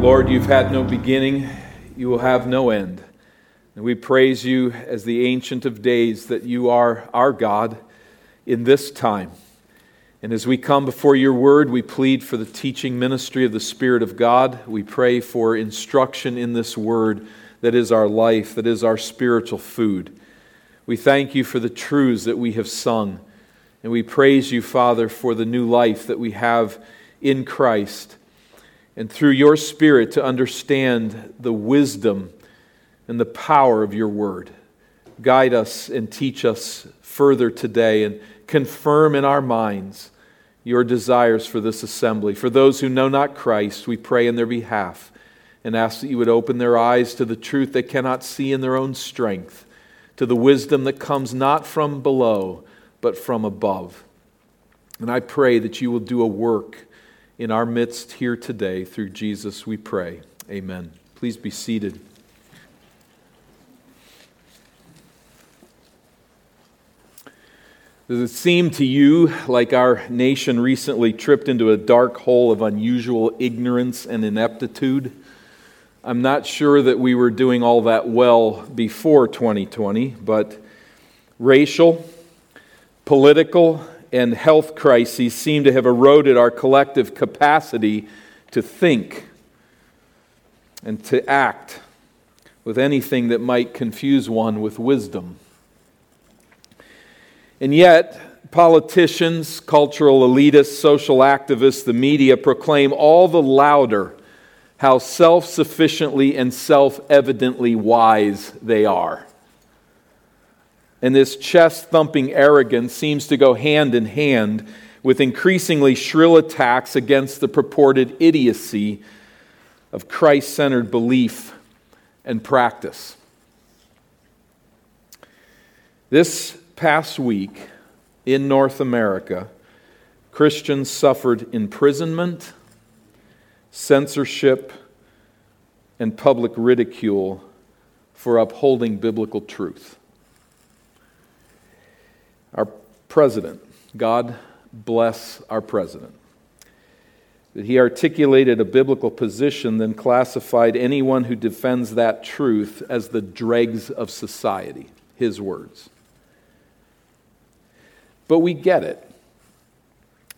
Lord, you've had no beginning, you will have no end. And we praise you as the Ancient of Days that you are our God in this time. And as we come before your word, we plead for the teaching ministry of the Spirit of God. We pray for instruction in this word that is our life, that is our spiritual food. We thank you for the truths that we have sung. And we praise you, Father, for the new life that we have in Christ. And through your Spirit to understand the wisdom and the power of your word. Guide us and teach us further today and confirm in our minds your desires for this assembly. For those who know not Christ, we pray in their behalf and ask that you would open their eyes to the truth they cannot see in their own strength, to the wisdom that comes not from below, but from above. And I pray that you will do a work in our midst here today. Through Jesus, we pray. Amen. Please be seated. Does it seem to you like our nation recently tripped into a dark hole of unusual ignorance and ineptitude? I'm not sure that we were doing all that well before 2020, but racial, political, and health crises seem to have eroded our collective capacity to think and to act with anything that might confuse one with wisdom. And yet, politicians, cultural elitists, social activists, the media proclaim all the louder how self sufficiently and self evidently wise they are. And this chest thumping arrogance seems to go hand in hand with increasingly shrill attacks against the purported idiocy of Christ centered belief and practice. This past week in North America, Christians suffered imprisonment, censorship, and public ridicule for upholding biblical truth. Our president, God bless our president, that he articulated a biblical position, then classified anyone who defends that truth as the dregs of society, his words. But we get it.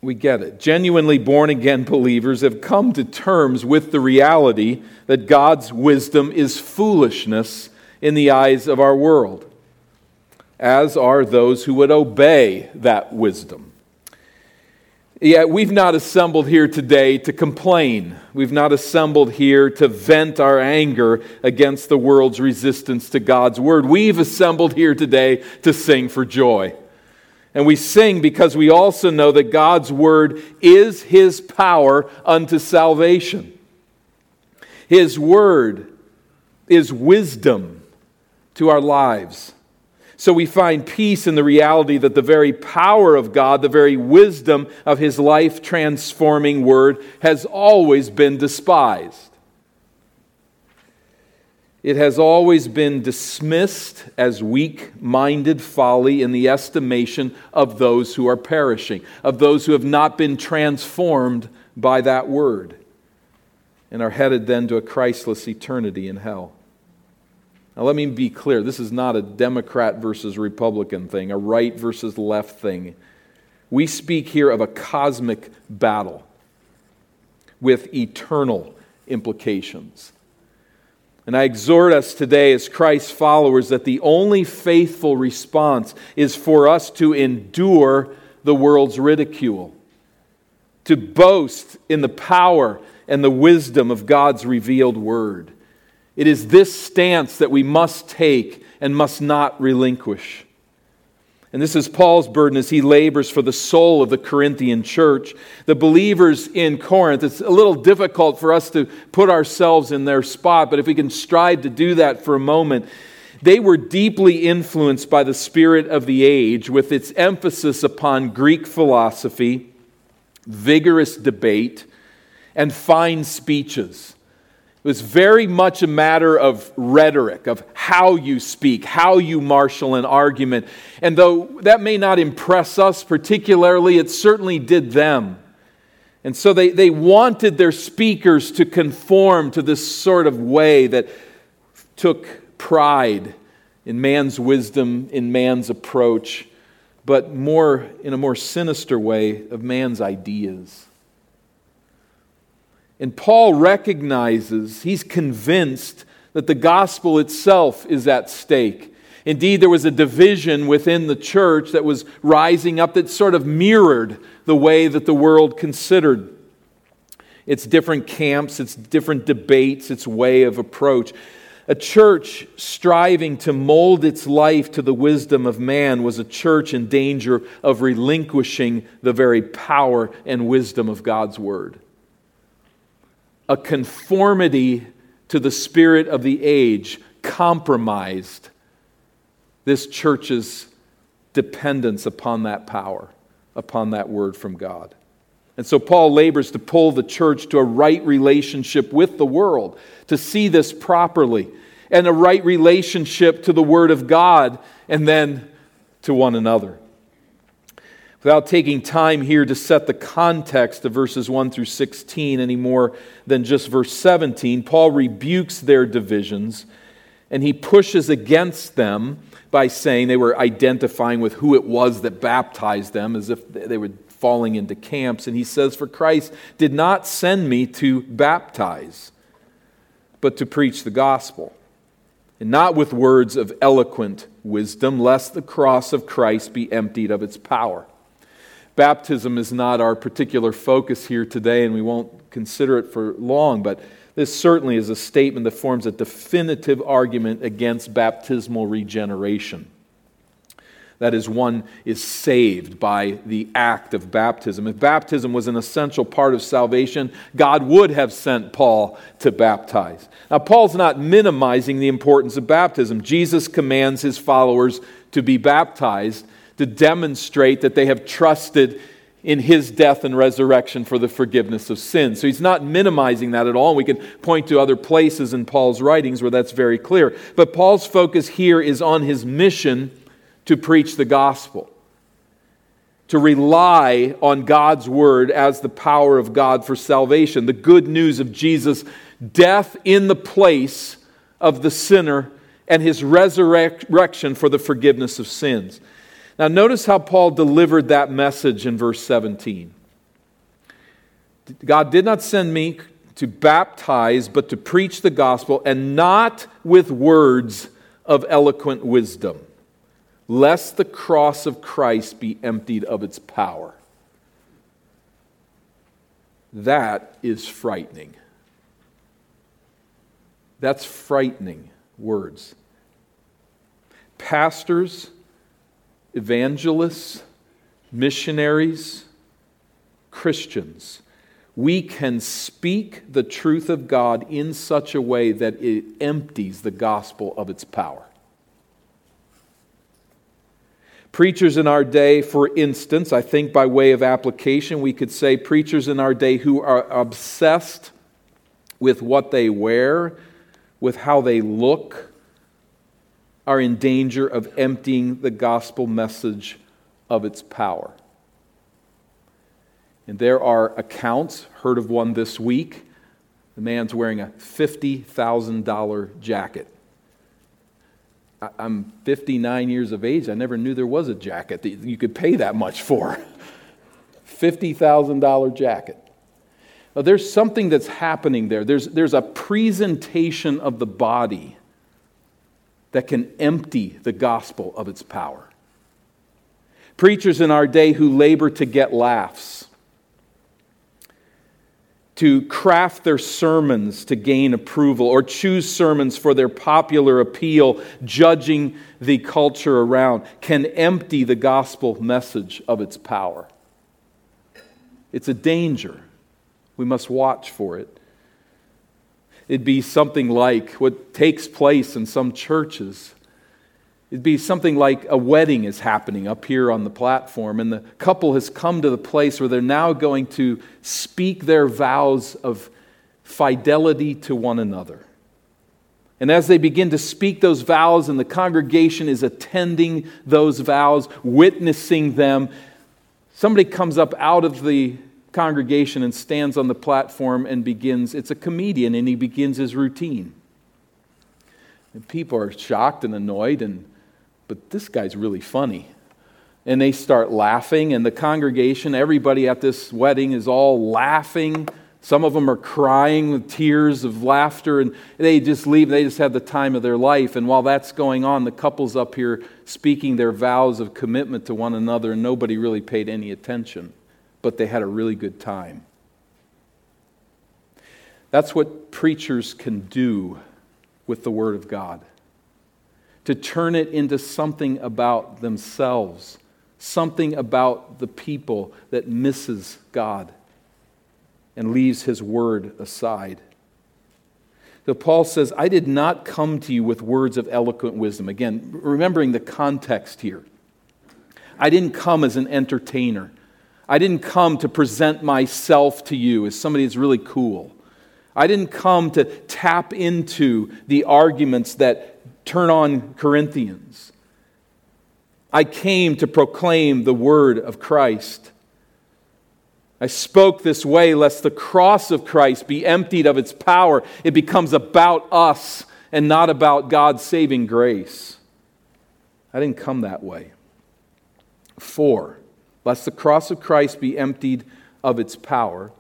We get it. Genuinely born again believers have come to terms with the reality that God's wisdom is foolishness in the eyes of our world, as are those who would obey that wisdom. Yet we've not assembled here today to complain. We've not assembled here to vent our anger against the world's resistance to God's word. We've assembled here today to sing for joy. And we sing because we also know that God's word is his power unto salvation. His word is wisdom to our lives. So we find peace in the reality that the very power of God, the very wisdom of his life transforming word, has always been despised. It has always been dismissed as weak minded folly in the estimation of those who are perishing, of those who have not been transformed by that word, and are headed then to a Christless eternity in hell. Now, let me be clear this is not a Democrat versus Republican thing, a right versus left thing. We speak here of a cosmic battle with eternal implications. And I exhort us today as Christ's followers that the only faithful response is for us to endure the world's ridicule, to boast in the power and the wisdom of God's revealed word. It is this stance that we must take and must not relinquish. And this is Paul's burden as he labors for the soul of the Corinthian church. The believers in Corinth, it's a little difficult for us to put ourselves in their spot, but if we can strive to do that for a moment, they were deeply influenced by the spirit of the age with its emphasis upon Greek philosophy, vigorous debate, and fine speeches. It was very much a matter of rhetoric, of how you speak, how you marshal an argument. And though that may not impress us particularly, it certainly did them. And so they, they wanted their speakers to conform to this sort of way that took pride in man's wisdom, in man's approach, but more in a more sinister way of man's ideas. And Paul recognizes, he's convinced that the gospel itself is at stake. Indeed, there was a division within the church that was rising up that sort of mirrored the way that the world considered. Its different camps, its different debates, its way of approach. A church striving to mold its life to the wisdom of man was a church in danger of relinquishing the very power and wisdom of God's Word. A conformity to the spirit of the age compromised this church's dependence upon that power, upon that word from God. And so Paul labors to pull the church to a right relationship with the world, to see this properly, and a right relationship to the Word of God, and then to one another. Without taking time here to set the context of verses 1 through 16 any more than just verse 17, Paul rebukes their divisions and he pushes against them by saying they were identifying with who it was that baptized them as if they were falling into camps. And he says, For Christ did not send me to baptize, but to preach the gospel. And not with words of eloquent wisdom, lest the cross of Christ be emptied of its power. Baptism is not our particular focus here today, and we won't consider it for long, but this certainly is a statement that forms a definitive argument against baptismal regeneration. That is, one is saved by the act of baptism. If baptism was an essential part of salvation, God would have sent Paul to baptize. Now, Paul's not minimizing the importance of baptism. Jesus commands his followers to be baptized to demonstrate that they have trusted in his death and resurrection for the forgiveness of sins. So he's not minimizing that at all. We can point to other places in Paul's writings where that's very clear. But Paul's focus here is on his mission to preach the gospel, to rely on God's word as the power of God for salvation, the good news of Jesus' death in the place of the sinner and his resurrection for the forgiveness of sins. Now, notice how Paul delivered that message in verse 17. God did not send me to baptize, but to preach the gospel, and not with words of eloquent wisdom, lest the cross of Christ be emptied of its power. That is frightening. That's frightening words. Pastors, evangelists, missionaries, Christians, we can speak the truth of God in such a way that it empties the gospel of its power. Preachers in our day, for instance, I think by way of application, we could say preachers in our day who are obsessed with what they wear, with how they look, are in danger of emptying the gospel message of its power. And there are accounts, heard of one this week. The man's wearing a $50,000 jacket. I'm 59 years of age. I never knew there was a jacket that you could pay that much for. $50,000 jacket. Now, there's something that's happening there. There's, there's a presentation of the body that can empty the gospel of its power. Preachers in our day who labor to get laughs, to craft their sermons to gain approval, or choose sermons for their popular appeal, judging the culture around, can empty the gospel message of its power. It's a danger. We must watch for it. It'd be something like what takes place in some churches. It'd be something like a wedding is happening up here on the platform, and the couple has come to the place where they're now going to speak their vows of fidelity to one another. And as they begin to speak those vows, and the congregation is attending those vows, witnessing them, somebody comes up out of the congregation and stands on the platform and begins, it's a comedian, and he begins his routine. And people are shocked and annoyed, and, but this guy's really funny. And they start laughing, and the congregation, everybody at this wedding is all laughing. Some of them are crying with tears of laughter, and they just leave. They just have the time of their life. And while that's going on, the couple's up here speaking their vows of commitment to one another, and nobody really paid any attention. But they had a really good time. That's what preachers can do with the Word of God to turn it into something about themselves, something about the people that misses God and leaves His Word aside. So Paul says, I did not come to you with words of eloquent wisdom. Again, remembering the context here. I didn't come as an entertainer. I didn't come to present myself to you as somebody that's really cool. I didn't come to tap into the arguments that turn on Corinthians. I came to proclaim the word of Christ. I spoke this way lest the cross of Christ be emptied of its power. It becomes about us and not about God's saving grace. I didn't come that way. Four, lest the cross of Christ be emptied of its power.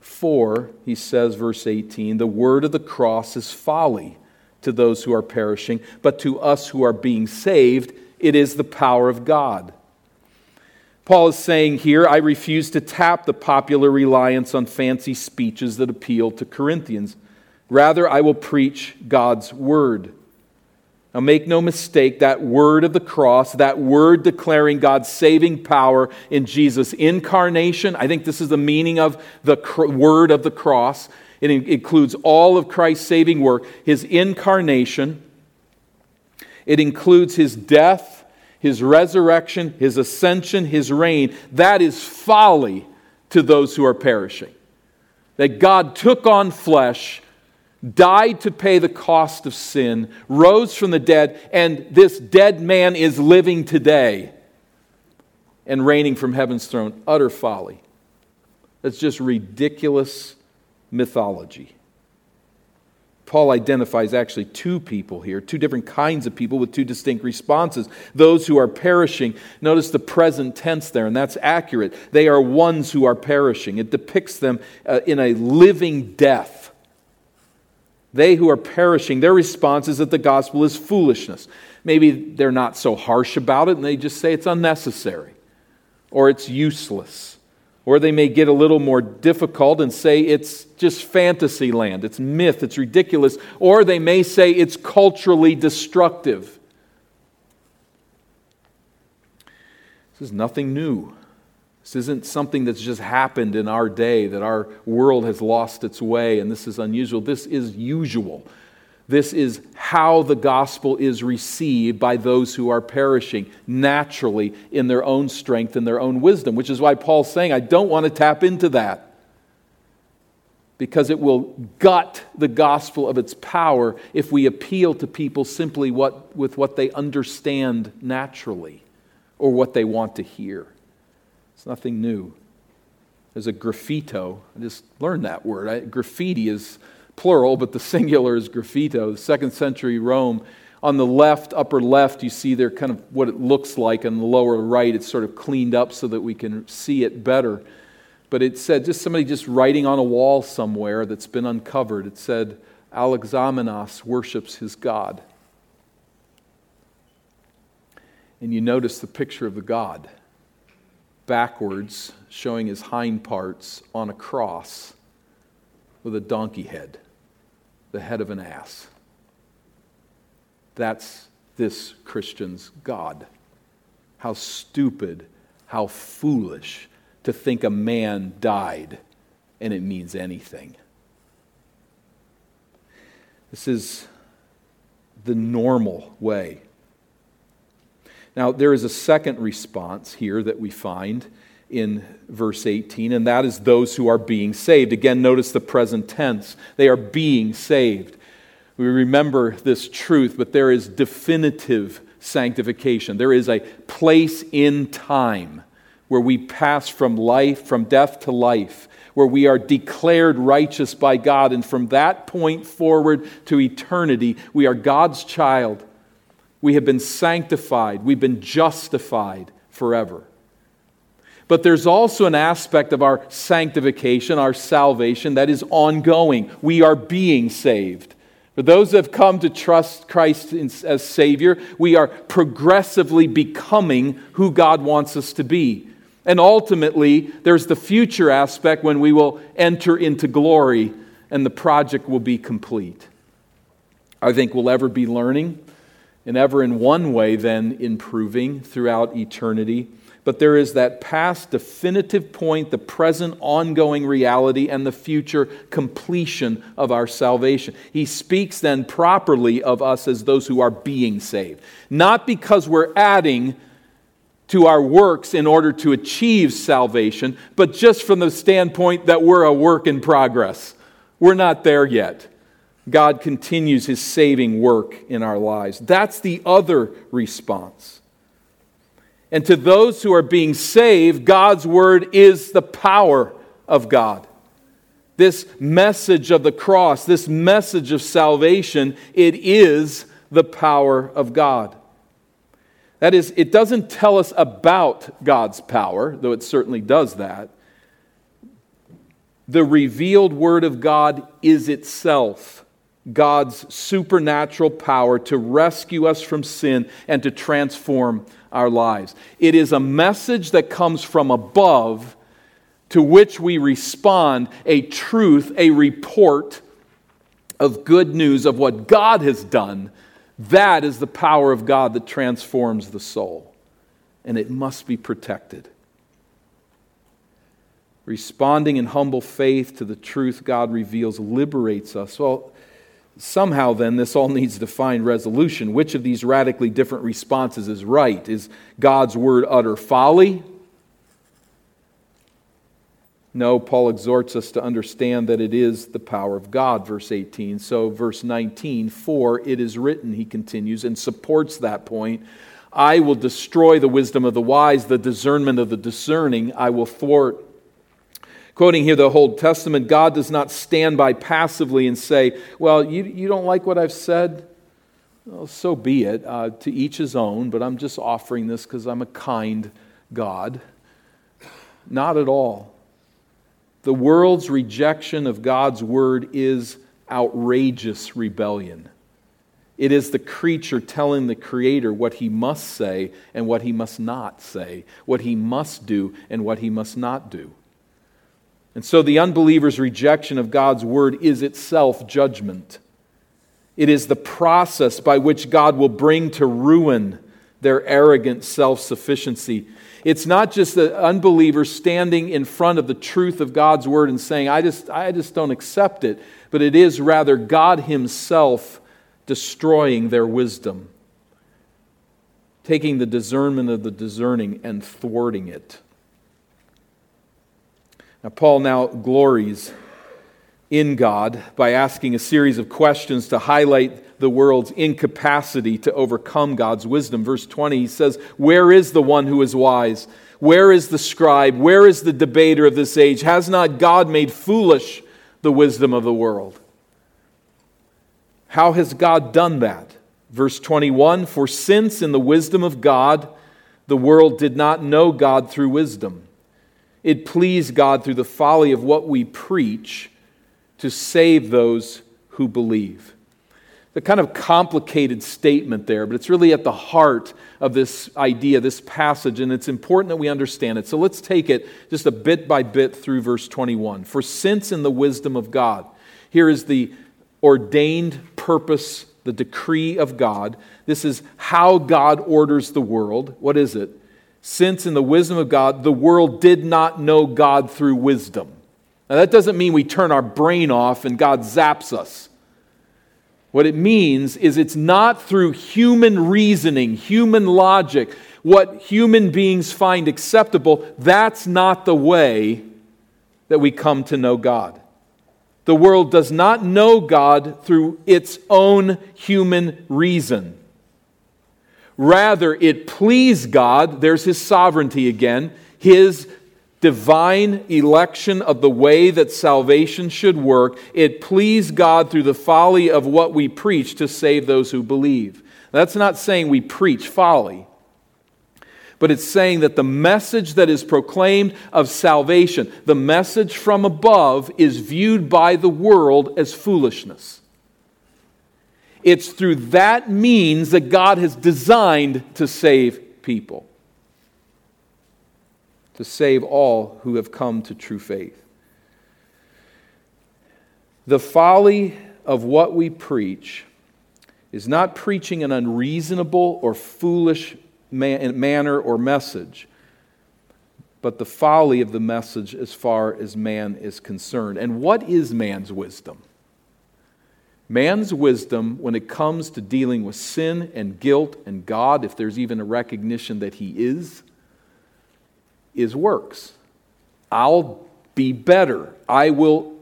For, he says, verse 18, the word of the cross is folly to those who are perishing, but to us who are being saved, it is the power of God. Paul is saying here, I refuse to tap the popular reliance on fancy speeches that appeal to Corinthians. Rather, I will preach God's word. Now, make no mistake, that word of the cross, that word declaring God's saving power in Jesus' incarnation, I think this is the meaning of the word of the cross. It includes all of Christ's saving work, his incarnation, it includes his death, his resurrection, his ascension, his reign. That is folly to those who are perishing. That God took on flesh died to pay the cost of sin, rose from the dead, and this dead man is living today and reigning from heaven's throne. Utter folly. That's just ridiculous mythology. Paul identifies actually two people here, two different kinds of people with two distinct responses. Those who are perishing, notice the present tense there, and that's accurate. They are ones who are perishing. It depicts them uh, in a living death they who are perishing, their response is that the gospel is foolishness. Maybe they're not so harsh about it and they just say it's unnecessary or it's useless. Or they may get a little more difficult and say it's just fantasy land, it's myth, it's ridiculous. Or they may say it's culturally destructive. This is nothing new. This isn't something that's just happened in our day, that our world has lost its way and this is unusual. This is usual. This is how the gospel is received by those who are perishing naturally in their own strength and their own wisdom, which is why Paul's saying, I don't want to tap into that because it will gut the gospel of its power if we appeal to people simply what, with what they understand naturally or what they want to hear. It's nothing new. There's a graffito. I just learned that word. I, graffiti is plural, but the singular is graffito. The second century Rome. On the left, upper left, you see there kind of what it looks like. On the lower right, it's sort of cleaned up so that we can see it better. But it said, just somebody just writing on a wall somewhere that's been uncovered, it said, Alexamenos worships his God. And you notice the picture of the God backwards, showing his hind parts on a cross with a donkey head, the head of an ass. That's this Christian's God. How stupid, how foolish to think a man died and it means anything. This is the normal way now, there is a second response here that we find in verse 18, and that is those who are being saved. Again, notice the present tense. They are being saved. We remember this truth, but there is definitive sanctification. There is a place in time where we pass from life, from death to life, where we are declared righteous by God. And from that point forward to eternity, we are God's child. We have been sanctified, we've been justified forever. But there's also an aspect of our sanctification, our salvation, that is ongoing. We are being saved. For those that have come to trust Christ as Savior, we are progressively becoming who God wants us to be. And ultimately, there's the future aspect when we will enter into glory and the project will be complete. I think we'll ever be learning and ever in one way then improving throughout eternity. But there is that past definitive point, the present ongoing reality, and the future completion of our salvation. He speaks then properly of us as those who are being saved. Not because we're adding to our works in order to achieve salvation, but just from the standpoint that we're a work in progress. We're not there yet. God continues his saving work in our lives. That's the other response. And to those who are being saved, God's word is the power of God. This message of the cross, this message of salvation, it is the power of God. That is, it doesn't tell us about God's power, though it certainly does that. The revealed Word of God is itself God's supernatural power to rescue us from sin and to transform our lives. It is a message that comes from above to which we respond a truth, a report of good news of what God has done that is the power of God that transforms the soul, and it must be protected. Responding in humble faith to the truth God reveals liberates us. Well, somehow then this all needs to find resolution. Which of these radically different responses is right? Is God's word utter folly? No, Paul exhorts us to understand that it is the power of God, verse 18. So, verse 19, for it is written, he continues, and supports that point I will destroy the wisdom of the wise, the discernment of the discerning, I will thwart. Quoting here the Old Testament, God does not stand by passively and say, Well, you, you don't like what I've said? Well, so be it. Uh, to each his own, but I'm just offering this because I'm a kind God. Not at all. The world's rejection of God's word is outrageous rebellion. It is the creature telling the Creator what he must say and what he must not say, what he must do and what he must not do. And so the unbeliever's rejection of God's word is itself judgment. It is the process by which God will bring to ruin their arrogant self sufficiency it's not just the unbeliever standing in front of the truth of God's word and saying, I just, I just don't accept it, but it is rather God Himself destroying their wisdom, taking the discernment of the discerning and thwarting it. Now, Paul now glories in God by asking a series of questions to highlight the world's incapacity to overcome God's wisdom. Verse 20, he says, Where is the one who is wise? Where is the scribe? Where is the debater of this age? Has not God made foolish the wisdom of the world? How has God done that? Verse 21 For since in the wisdom of God, the world did not know God through wisdom, it pleased God through the folly of what we preach to save those who believe the kind of complicated statement there, but it's really at the heart of this idea, this passage, and it's important that we understand it. So let's take it just a bit by bit through verse 21. For since in the wisdom of God, here is the ordained purpose, the decree of God. This is how God orders the world. What is it? Since in the wisdom of God, the world did not know God through wisdom. Now, that doesn't mean we turn our brain off and God zaps us. What it means is it's not through human reasoning, human logic, what human beings find acceptable. That's not the way that we come to know God. The world does not know God through its own human reason. Rather, it pleased God, there's his sovereignty again. his divine election of the way that salvation should work, it pleased God through the folly of what we preach to save those who believe. That's not saying we preach folly, but it's saying that the message that is proclaimed of salvation, the message from above, is viewed by the world as foolishness. It's through that means that God has designed to save people to save all who have come to true faith. The folly of what we preach is not preaching an unreasonable or foolish man, manner or message, but the folly of the message as far as man is concerned. And what is man's wisdom? Man's wisdom, when it comes to dealing with sin and guilt and God, if there's even a recognition that He is, is works. I'll be better. I will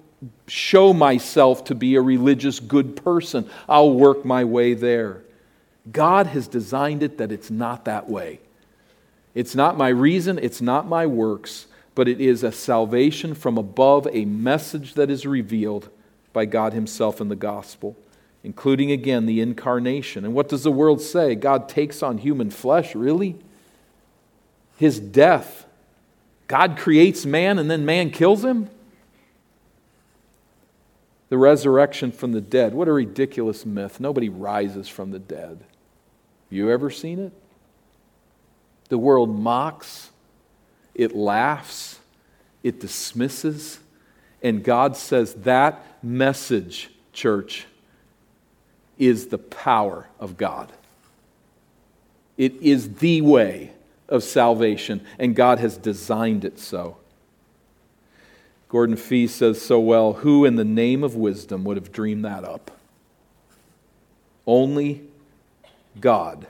show myself to be a religious good person. I'll work my way there. God has designed it that it's not that way. It's not my reason, it's not my works, but it is a salvation from above, a message that is revealed by God Himself in the gospel, including again the incarnation. And what does the world say? God takes on human flesh, really? His death God creates man and then man kills him? The resurrection from the dead. What a ridiculous myth. Nobody rises from the dead. You ever seen it? The world mocks, it laughs, it dismisses, and God says that message, church, is the power of God. It is the way of salvation, and God has designed it so. Gordon Fee says so well Who in the name of wisdom would have dreamed that up? Only God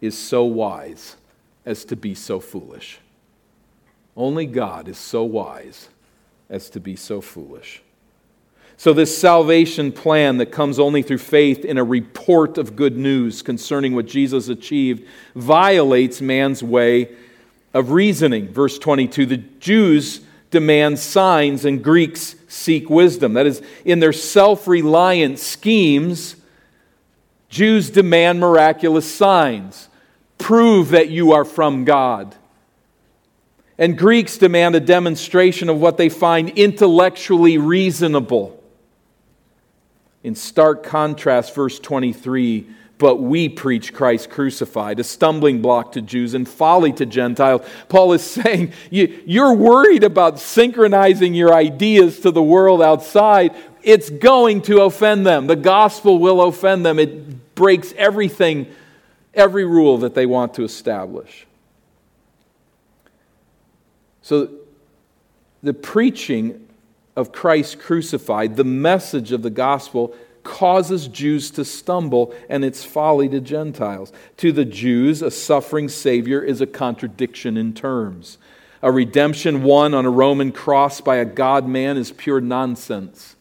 is so wise as to be so foolish. Only God is so wise as to be so foolish. So, this salvation plan that comes only through faith in a report of good news concerning what Jesus achieved violates man's way of reasoning. Verse 22 the Jews demand signs and Greeks seek wisdom. That is, in their self reliant schemes, Jews demand miraculous signs. Prove that you are from God. And Greeks demand a demonstration of what they find intellectually reasonable. In stark contrast, verse 23 but we preach Christ crucified, a stumbling block to Jews and folly to Gentiles. Paul is saying, You're worried about synchronizing your ideas to the world outside. It's going to offend them. The gospel will offend them. It breaks everything, every rule that they want to establish. So, the preaching of Christ crucified, the message of the gospel, causes Jews to stumble and it's folly to Gentiles. To the Jews, a suffering Savior is a contradiction in terms. A redemption won on a Roman cross by a God man is pure nonsense.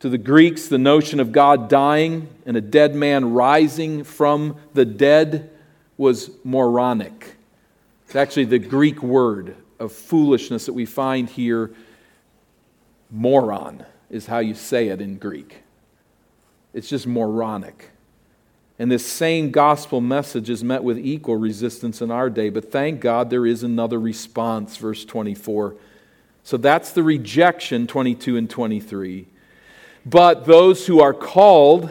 To the Greeks, the notion of God dying and a dead man rising from the dead was moronic. It's actually the Greek word of foolishness that we find here Moron is how you say it in Greek. It's just moronic. And this same gospel message is met with equal resistance in our day. But thank God there is another response, verse 24. So that's the rejection, 22 and 23. But those who are called,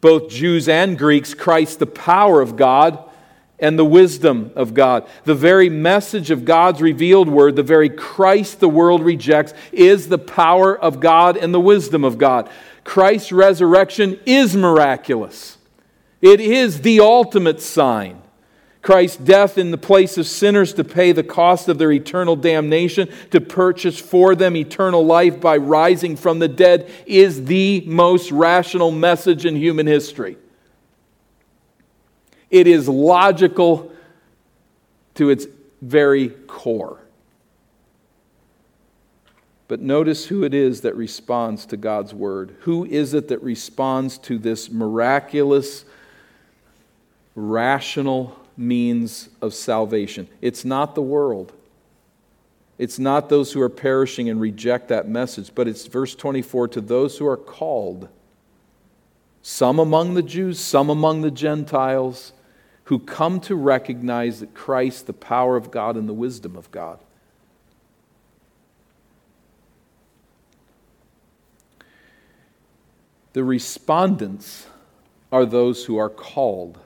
both Jews and Greeks, Christ the power of God and the wisdom of God. The very message of God's revealed word, the very Christ the world rejects, is the power of God and the wisdom of God. Christ's resurrection is miraculous, it is the ultimate sign. Christ's death in the place of sinners to pay the cost of their eternal damnation, to purchase for them eternal life by rising from the dead, is the most rational message in human history. It is logical to its very core. But notice who it is that responds to God's word. Who is it that responds to this miraculous, rational means of salvation. It's not the world. It's not those who are perishing and reject that message, but it's verse 24 to those who are called, some among the Jews, some among the Gentiles, who come to recognize that Christ, the power of God and the wisdom of God. The respondents are those who are called.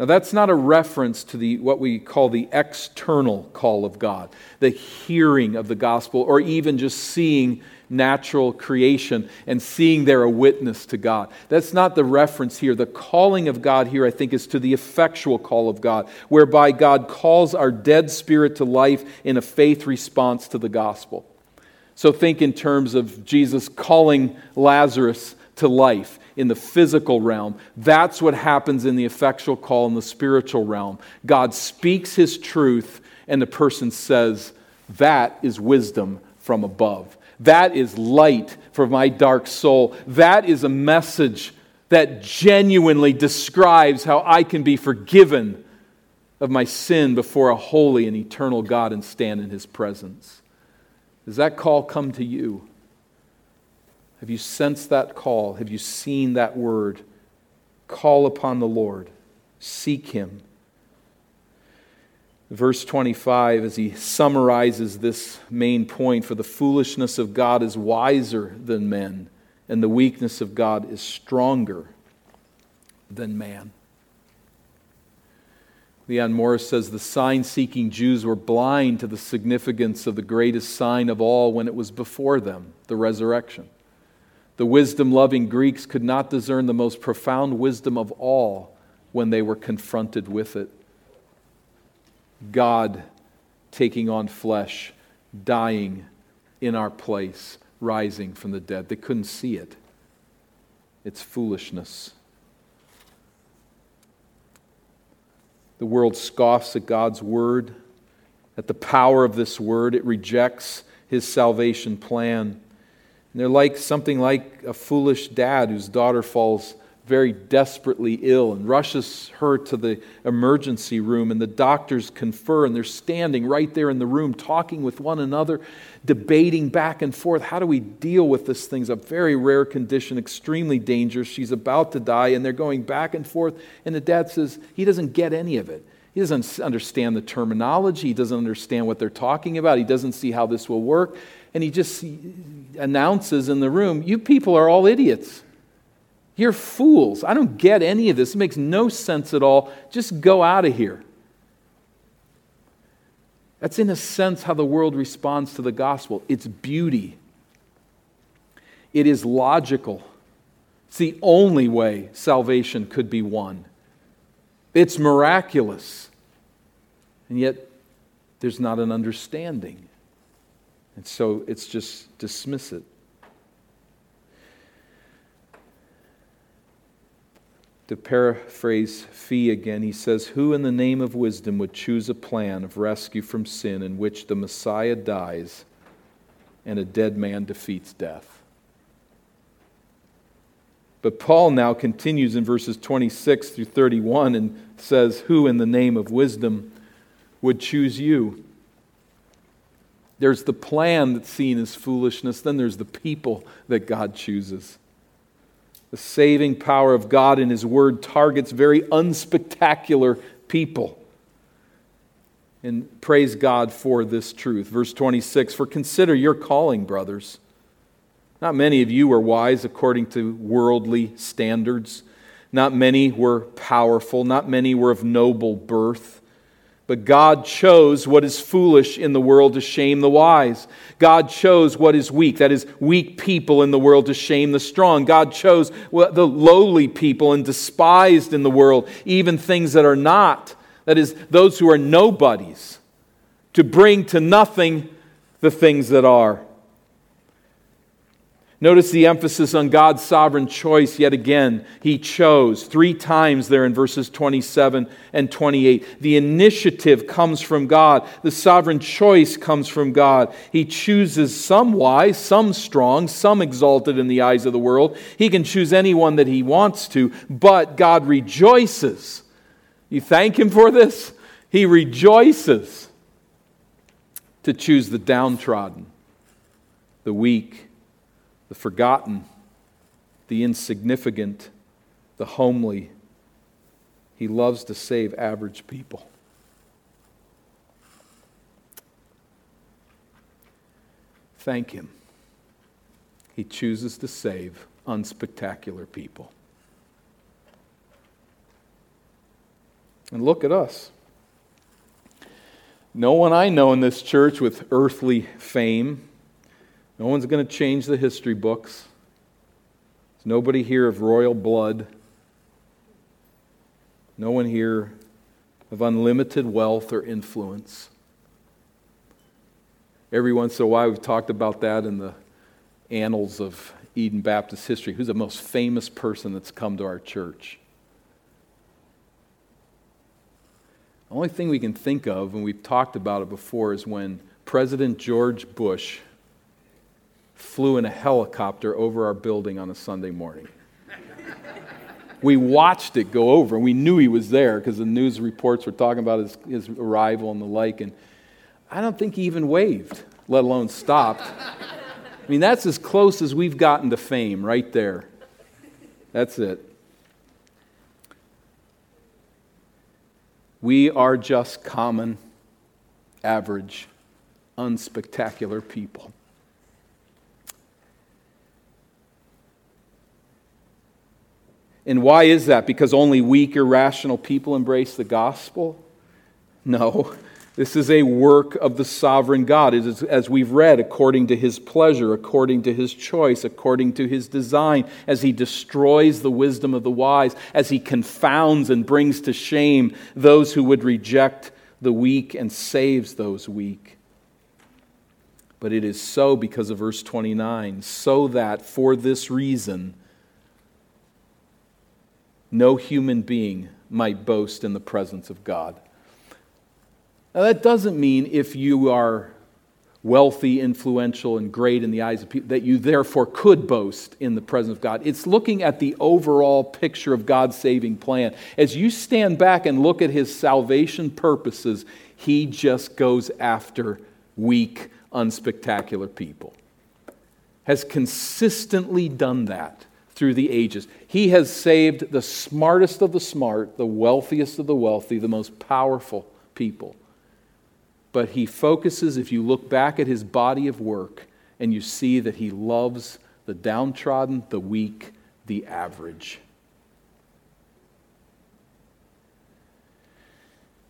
Now, that's not a reference to the, what we call the external call of God, the hearing of the gospel, or even just seeing natural creation and seeing there a witness to God. That's not the reference here. The calling of God here, I think, is to the effectual call of God, whereby God calls our dead spirit to life in a faith response to the gospel. So think in terms of Jesus calling Lazarus to life in the physical realm. That's what happens in the effectual call in the spiritual realm. God speaks his truth, and the person says, That is wisdom from above. That is light for my dark soul. That is a message that genuinely describes how I can be forgiven of my sin before a holy and eternal God and stand in his presence. Does that call come to you? Have you sensed that call? Have you seen that word? Call upon the Lord, seek Him. Verse 25, as he summarizes this main point, for the foolishness of God is wiser than men, and the weakness of God is stronger than man. Leon Morris says the sign seeking Jews were blind to the significance of the greatest sign of all when it was before them the resurrection. The wisdom loving Greeks could not discern the most profound wisdom of all when they were confronted with it. God taking on flesh, dying in our place, rising from the dead. They couldn't see it. It's foolishness. The world scoffs at God's word, at the power of this word. It rejects his salvation plan. And they're like something like a foolish dad whose daughter falls very desperately ill and rushes her to the emergency room, and the doctors confer, and they're standing right there in the room talking with one another, debating back and forth. How do we deal with this thing? It's a very rare condition, extremely dangerous. She's about to die, and they're going back and forth. And the dad says he doesn't get any of it. He doesn't understand the terminology. He doesn't understand what they're talking about. He doesn't see how this will work and he just announces in the room, You people are all idiots. You're fools. I don't get any of this. It makes no sense at all. Just go out of here. That's, in a sense, how the world responds to the gospel. It's beauty, it is logical. It's the only way salvation could be won. It's miraculous. And yet, there's not an understanding. And so it's just dismiss it. To paraphrase Fee again, he says, Who in the name of wisdom would choose a plan of rescue from sin in which the Messiah dies and a dead man defeats death? But Paul now continues in verses 26 through 31 and says, Who in the name of wisdom would choose you? There's the plan that's seen as foolishness, then there's the people that God chooses. The saving power of God in His Word targets very unspectacular people. And praise God for this truth. Verse 26 For consider your calling, brothers. Not many of you were wise according to worldly standards. Not many were powerful. Not many were of noble birth. But God chose what is foolish in the world to shame the wise. God chose what is weak, that is, weak people in the world to shame the strong. God chose the lowly people and despised in the world, even things that are not, that is, those who are nobodies, to bring to nothing the things that are Notice the emphasis on God's sovereign choice yet again. He chose three times there in verses 27 and 28. The initiative comes from God, the sovereign choice comes from God. He chooses some wise, some strong, some exalted in the eyes of the world. He can choose anyone that he wants to, but God rejoices You thank Him for this? He rejoices to choose the downtrodden, the weak, the forgotten, the insignificant, the homely. He loves to save average people. Thank Him. He chooses to save unspectacular people. And look at us. No one I know in this church with earthly fame. No one's going to change the history books. There's nobody here of royal blood. No one here of unlimited wealth or influence. Every once in a while, we've talked about that in the annals of Eden Baptist history. Who's the most famous person that's come to our church? The only thing we can think of, and we've talked about it before, is when President George Bush flew in a helicopter over our building on a Sunday morning. we watched it go over, and we knew he was there because the news reports were talking about his, his arrival and the like. And I don't think he even waved, let alone stopped. I mean, that's as close as we've gotten to fame right there. That's it. We are just common, average, unspectacular people. And why is that? Because only weak, irrational people embrace the gospel? No. This is a work of the sovereign God. It is, as we've read, according to his pleasure, according to his choice, according to his design, as he destroys the wisdom of the wise, as he confounds and brings to shame those who would reject the weak and saves those weak. But it is so because of verse 29 so that for this reason, no human being might boast in the presence of God. Now, that doesn't mean if you are wealthy, influential, and great in the eyes of people that you therefore could boast in the presence of God. It's looking at the overall picture of God's saving plan. As you stand back and look at his salvation purposes, he just goes after weak, unspectacular people. Has consistently done that through the ages. He has saved the smartest of the smart, the wealthiest of the wealthy, the most powerful people but he focuses, if you look back at his body of work, and you see that he loves the downtrodden, the weak, the average.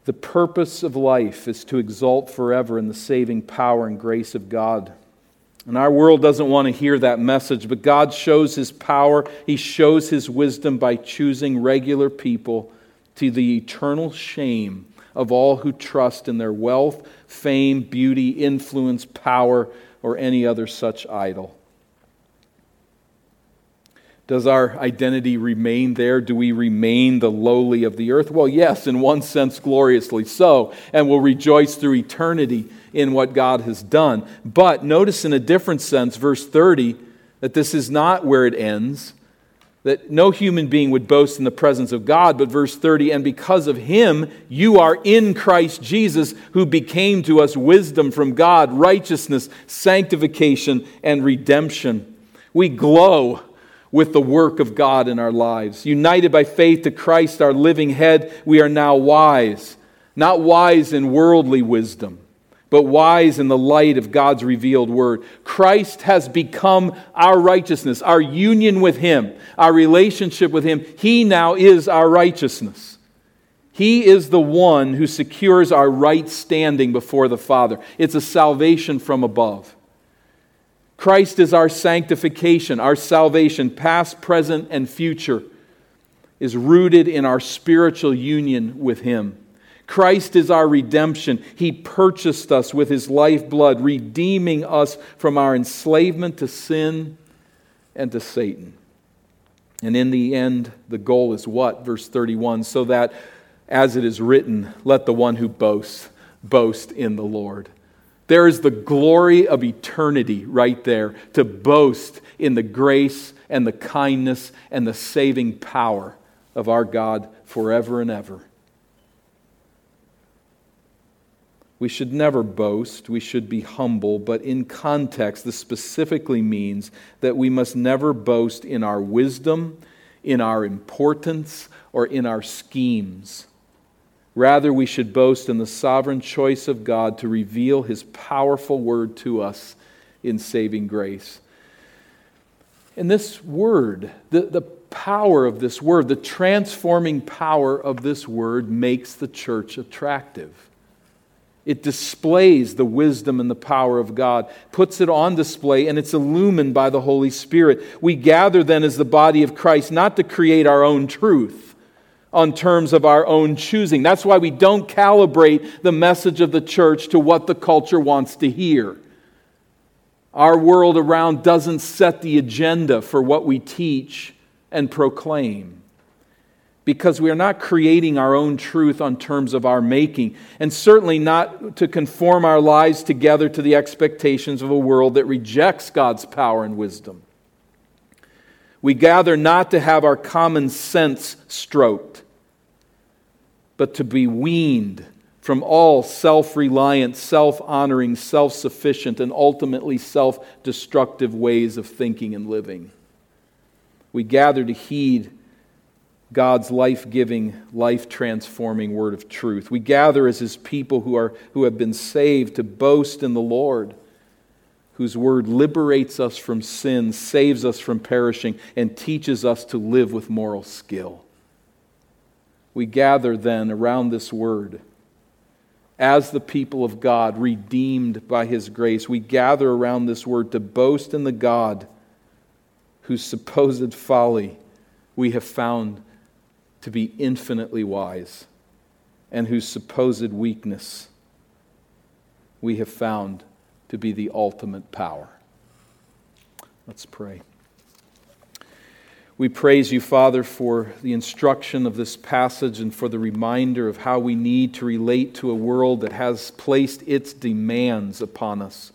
The purpose of life is to exalt forever in the saving power and grace of God. And our world doesn't want to hear that message, but God shows his power, he shows his wisdom by choosing regular people to the eternal shame of all who trust in their wealth, fame, beauty, influence, power, or any other such idol. Does our identity remain there? Do we remain the lowly of the earth? Well, yes, in one sense, gloriously so, and will rejoice through eternity in what God has done. But notice in a different sense, verse 30, that this is not where it ends that no human being would boast in the presence of God. But verse 30, and because of him, you are in Christ Jesus, who became to us wisdom from God, righteousness, sanctification, and redemption. We glow with the work of God in our lives. United by faith to Christ, our living head, we are now wise, not wise in worldly wisdom but wise in the light of God's revealed word. Christ has become our righteousness, our union with Him, our relationship with Him. He now is our righteousness. He is the one who secures our right standing before the Father. It's a salvation from above. Christ is our sanctification, our salvation, past, present, and future, is rooted in our spiritual union with Him. Christ is our redemption. He purchased us with his lifeblood, redeeming us from our enslavement to sin and to Satan. And in the end, the goal is what? Verse 31 so that, as it is written, let the one who boasts boast in the Lord. There is the glory of eternity right there to boast in the grace and the kindness and the saving power of our God forever and ever. We should never boast. We should be humble. But in context, this specifically means that we must never boast in our wisdom, in our importance, or in our schemes. Rather, we should boast in the sovereign choice of God to reveal his powerful word to us in saving grace. And this word, the, the power of this word, the transforming power of this word, makes the church attractive. It displays the wisdom and the power of God, puts it on display, and it's illumined by the Holy Spirit. We gather then as the body of Christ not to create our own truth on terms of our own choosing. That's why we don't calibrate the message of the church to what the culture wants to hear. Our world around doesn't set the agenda for what we teach and proclaim because we are not creating our own truth on terms of our making, and certainly not to conform our lives together to the expectations of a world that rejects God's power and wisdom. We gather not to have our common sense stroked, but to be weaned from all self reliant, self honoring, self sufficient, and ultimately self destructive ways of thinking and living. We gather to heed God's life giving, life transforming word of truth. We gather as his people who, are, who have been saved to boast in the Lord, whose word liberates us from sin, saves us from perishing, and teaches us to live with moral skill. We gather then around this word as the people of God, redeemed by his grace. We gather around this word to boast in the God whose supposed folly we have found to be infinitely wise and whose supposed weakness we have found to be the ultimate power. Let's pray. We praise you, Father, for the instruction of this passage and for the reminder of how we need to relate to a world that has placed its demands upon us.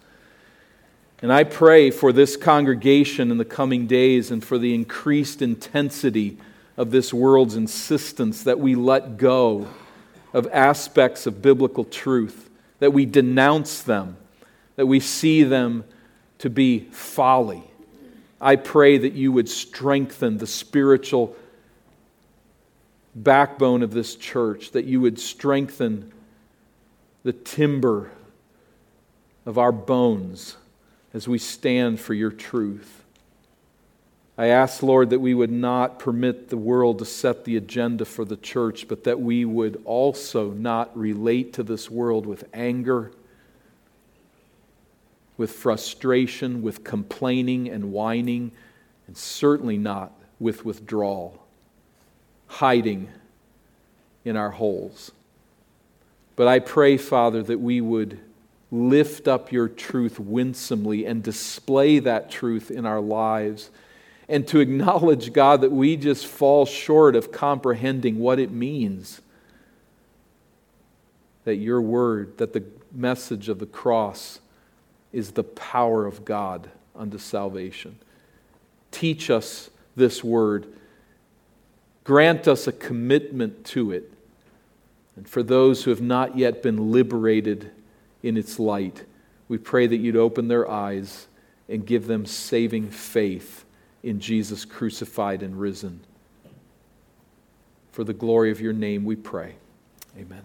And I pray for this congregation in the coming days and for the increased intensity of this world's insistence that we let go of aspects of biblical truth, that we denounce them, that we see them to be folly. I pray that you would strengthen the spiritual backbone of this church, that you would strengthen the timber of our bones as we stand for your truth. I ask, Lord, that we would not permit the world to set the agenda for the church, but that we would also not relate to this world with anger, with frustration, with complaining and whining, and certainly not with withdrawal, hiding in our holes. But I pray, Father, that we would lift up your truth winsomely and display that truth in our lives and to acknowledge, God, that we just fall short of comprehending what it means that your word, that the message of the cross is the power of God unto salvation. Teach us this word. Grant us a commitment to it. And for those who have not yet been liberated in its light, we pray that you'd open their eyes and give them saving faith in Jesus crucified and risen. For the glory of your name, we pray. Amen.